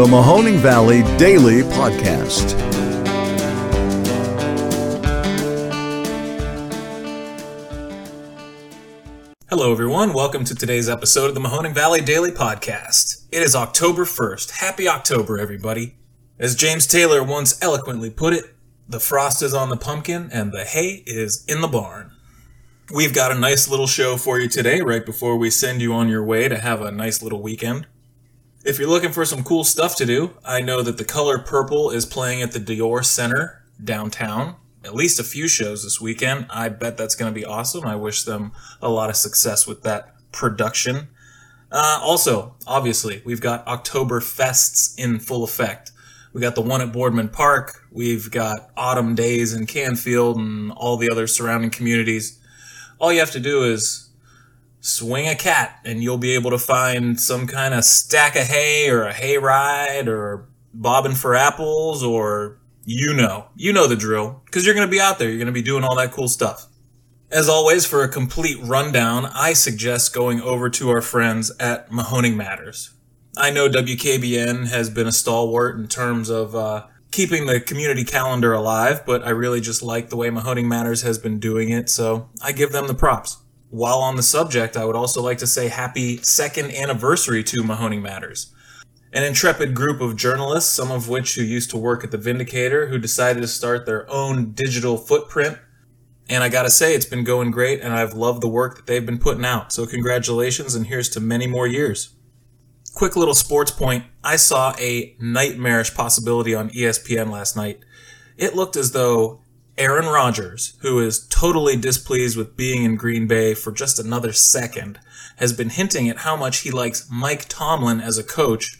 the Mahoning Valley Daily Podcast. Hello, everyone. Welcome to today's episode of the Mahoning Valley Daily Podcast. It is October 1st. Happy October, everybody. As James Taylor once eloquently put it, the frost is on the pumpkin and the hay is in the barn. We've got a nice little show for you today, right before we send you on your way to have a nice little weekend. If you're looking for some cool stuff to do, I know that the color purple is playing at the DeYor Center downtown at least a few shows this weekend. I bet that's going to be awesome. I wish them a lot of success with that production. Uh, also, obviously, we've got October fests in full effect. We got the one at Boardman Park. We've got autumn days in Canfield and all the other surrounding communities. All you have to do is swing a cat and you'll be able to find some kind of stack of hay or a hay ride or bobbing for apples or you know, you know the drill, because you're going to be out there. You're going to be doing all that cool stuff. As always, for a complete rundown, I suggest going over to our friends at Mahoning Matters. I know WKBN has been a stalwart in terms of uh, keeping the community calendar alive, but I really just like the way Mahoning Matters has been doing it, so I give them the props. While on the subject, I would also like to say happy second anniversary to Mahoning Matters an intrepid group of journalists, some of which who used to work at the Vindicator, who decided to start their own digital footprint. And I gotta say, it's been going great, and I've loved the work that they've been putting out. So, congratulations, and here's to many more years. Quick little sports point I saw a nightmarish possibility on ESPN last night. It looked as though Aaron Rodgers, who is totally displeased with being in Green Bay for just another second, has been hinting at how much he likes Mike Tomlin as a coach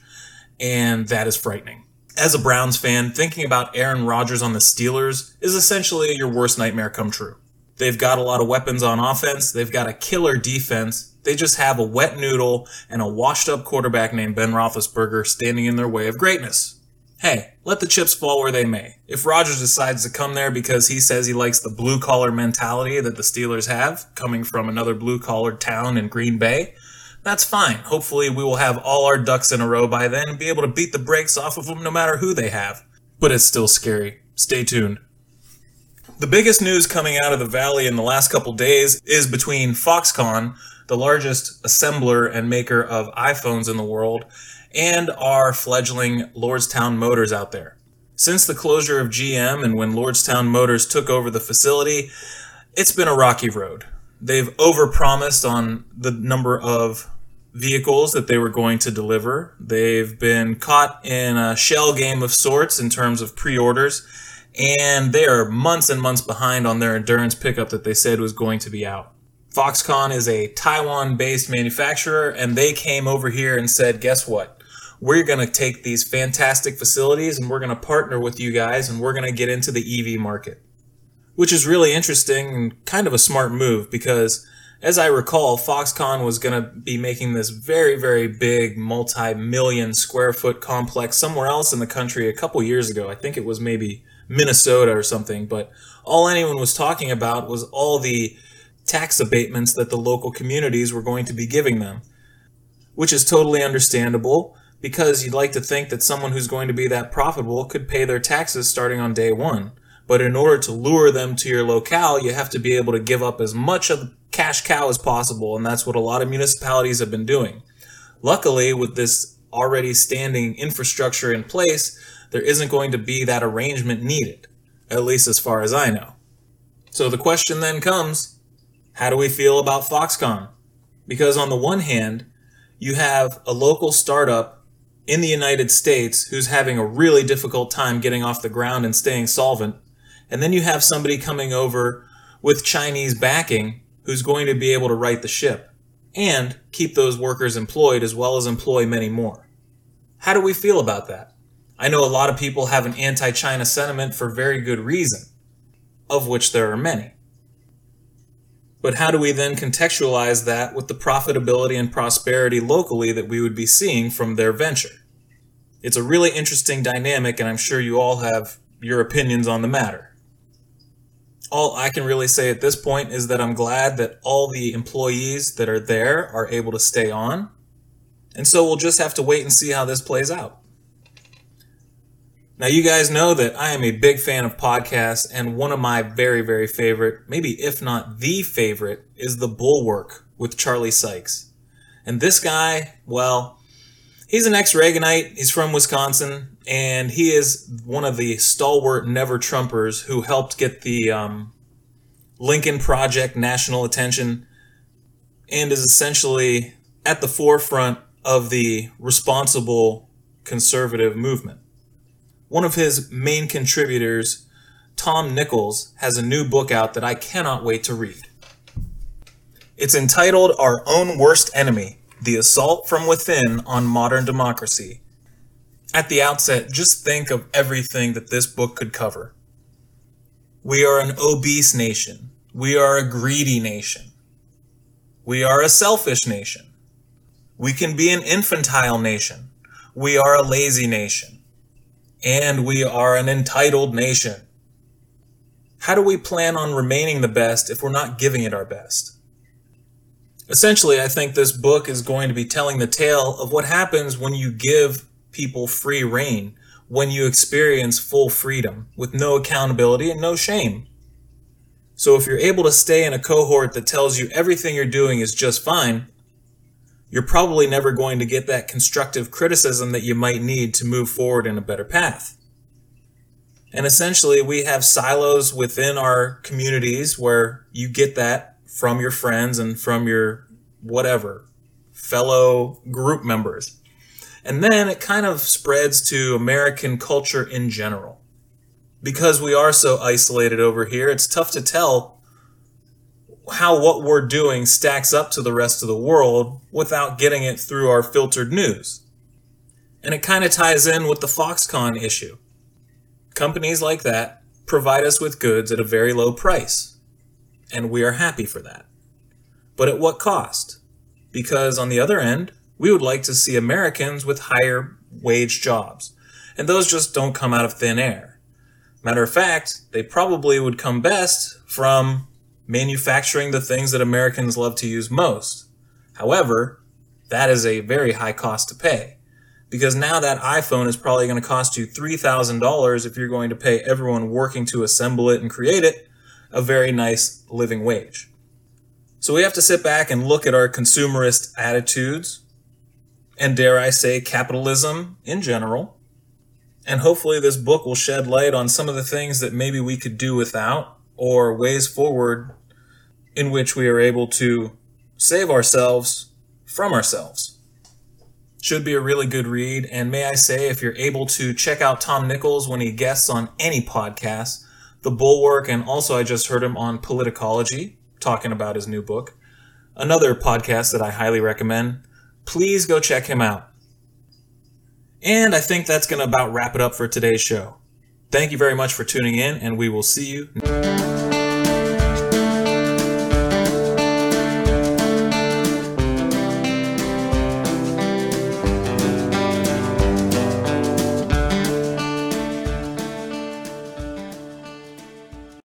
and that is frightening. As a Browns fan, thinking about Aaron Rodgers on the Steelers is essentially your worst nightmare come true. They've got a lot of weapons on offense, they've got a killer defense, they just have a wet noodle and a washed up quarterback named Ben Roethlisberger standing in their way of greatness. Hey, let the chips fall where they may. If Rodgers decides to come there because he says he likes the blue collar mentality that the Steelers have, coming from another blue collar town in Green Bay, that's fine. Hopefully, we will have all our ducks in a row by then and be able to beat the brakes off of them no matter who they have. But it's still scary. Stay tuned. The biggest news coming out of the Valley in the last couple days is between Foxconn, the largest assembler and maker of iPhones in the world, and our fledgling Lordstown Motors out there. Since the closure of GM and when Lordstown Motors took over the facility, it's been a rocky road they've overpromised on the number of vehicles that they were going to deliver. They've been caught in a shell game of sorts in terms of pre-orders, and they are months and months behind on their endurance pickup that they said was going to be out. Foxconn is a Taiwan-based manufacturer, and they came over here and said, "Guess what? We're going to take these fantastic facilities and we're going to partner with you guys, and we're going to get into the EV market." which is really interesting and kind of a smart move because as I recall, Foxconn was going to be making this very, very big multi-million square foot complex somewhere else in the country a couple years ago. I think it was maybe Minnesota or something, but all anyone was talking about was all the tax abatements that the local communities were going to be giving them, which is totally understandable because you'd like to think that someone who's going to be that profitable could pay their taxes starting on day one. But in order to lure them to your locale, you have to be able to give up as much of the cash cow as possible, and that's what a lot of municipalities have been doing. Luckily, with this already standing infrastructure in place, there isn't going to be that arrangement needed, at least as far as I know. So the question then comes how do we feel about Foxconn? Because on the one hand, you have a local startup in the United States who's having a really difficult time getting off the ground and staying solvent and then you have somebody coming over with Chinese backing who's going to be able to right the ship and keep those workers employed as well as employ many more. How do we feel about that? I know a lot of people have an anti China sentiment for very good reason, of which there are many. But how do we then contextualize that with the profitability and prosperity locally that we would be seeing from their venture? It's a really interesting dynamic, and I'm sure you all have your opinions on the matter all I can really say at this point is that I'm glad that all the employees that are there are able to stay on. And so we'll just have to wait and see how this plays out. Now, you guys know that I am a big fan of podcasts, and one of my very, very favorite, maybe if not the favorite, is The Bulwark with Charlie Sykes. And this guy, well, he's an ex Reaganite, he's from Wisconsin, and he is one of the stalwart never Trumpers who helped get the um, Lincoln Project national attention and is essentially at the forefront of the responsible conservative movement. One of his main contributors, Tom Nichols, has a new book out that I cannot wait to read. It's entitled Our Own Worst Enemy The Assault from Within on Modern Democracy. At the outset, just think of everything that this book could cover. We are an obese nation. We are a greedy nation. We are a selfish nation. We can be an infantile nation. We are a lazy nation and we are an entitled nation. How do we plan on remaining the best if we're not giving it our best? Essentially, I think this book is going to be telling the tale of what happens when you give people free reign, when you experience full freedom with no accountability and no shame. So if you're able to stay in a cohort that tells you everything you're doing is just fine, you're probably never going to get that constructive criticism that you might need to move forward in a better path. And essentially, we have silos within our communities where you get that from your friends and from your whatever fellow group members. And then it kind of spreads to American culture in general. Because we are so isolated over here, it's tough to tell how what we're doing stacks up to the rest of the world without getting it through our filtered news. And it kind of ties in with the Foxconn issue. Companies like that provide us with goods at a very low price, and we are happy for that. But at what cost? Because on the other end, we would like to see Americans with higher wage jobs, and those just don't come out of thin air. Matter of fact, they probably would come best from manufacturing the things that Americans love to use most. However, that is a very high cost to pay. Because now that iPhone is probably going to cost you $3,000 if you're going to pay everyone working to assemble it and create it a very nice living wage. So we have to sit back and look at our consumerist attitudes and dare I say capitalism in general. And hopefully this book will shed light on some of the things that maybe we could do without or ways forward in which we are able to save ourselves from ourselves. Should be a really good read. And may I say, if you're able to check out Tom Nichols when he guests on any podcast, The Bulwark, and also I just heard him on Politicology talking about his new book, another podcast that I highly recommend. Please go check him out. And I think that's going to about wrap it up for today's show. Thank you very much for tuning in, and we will see you.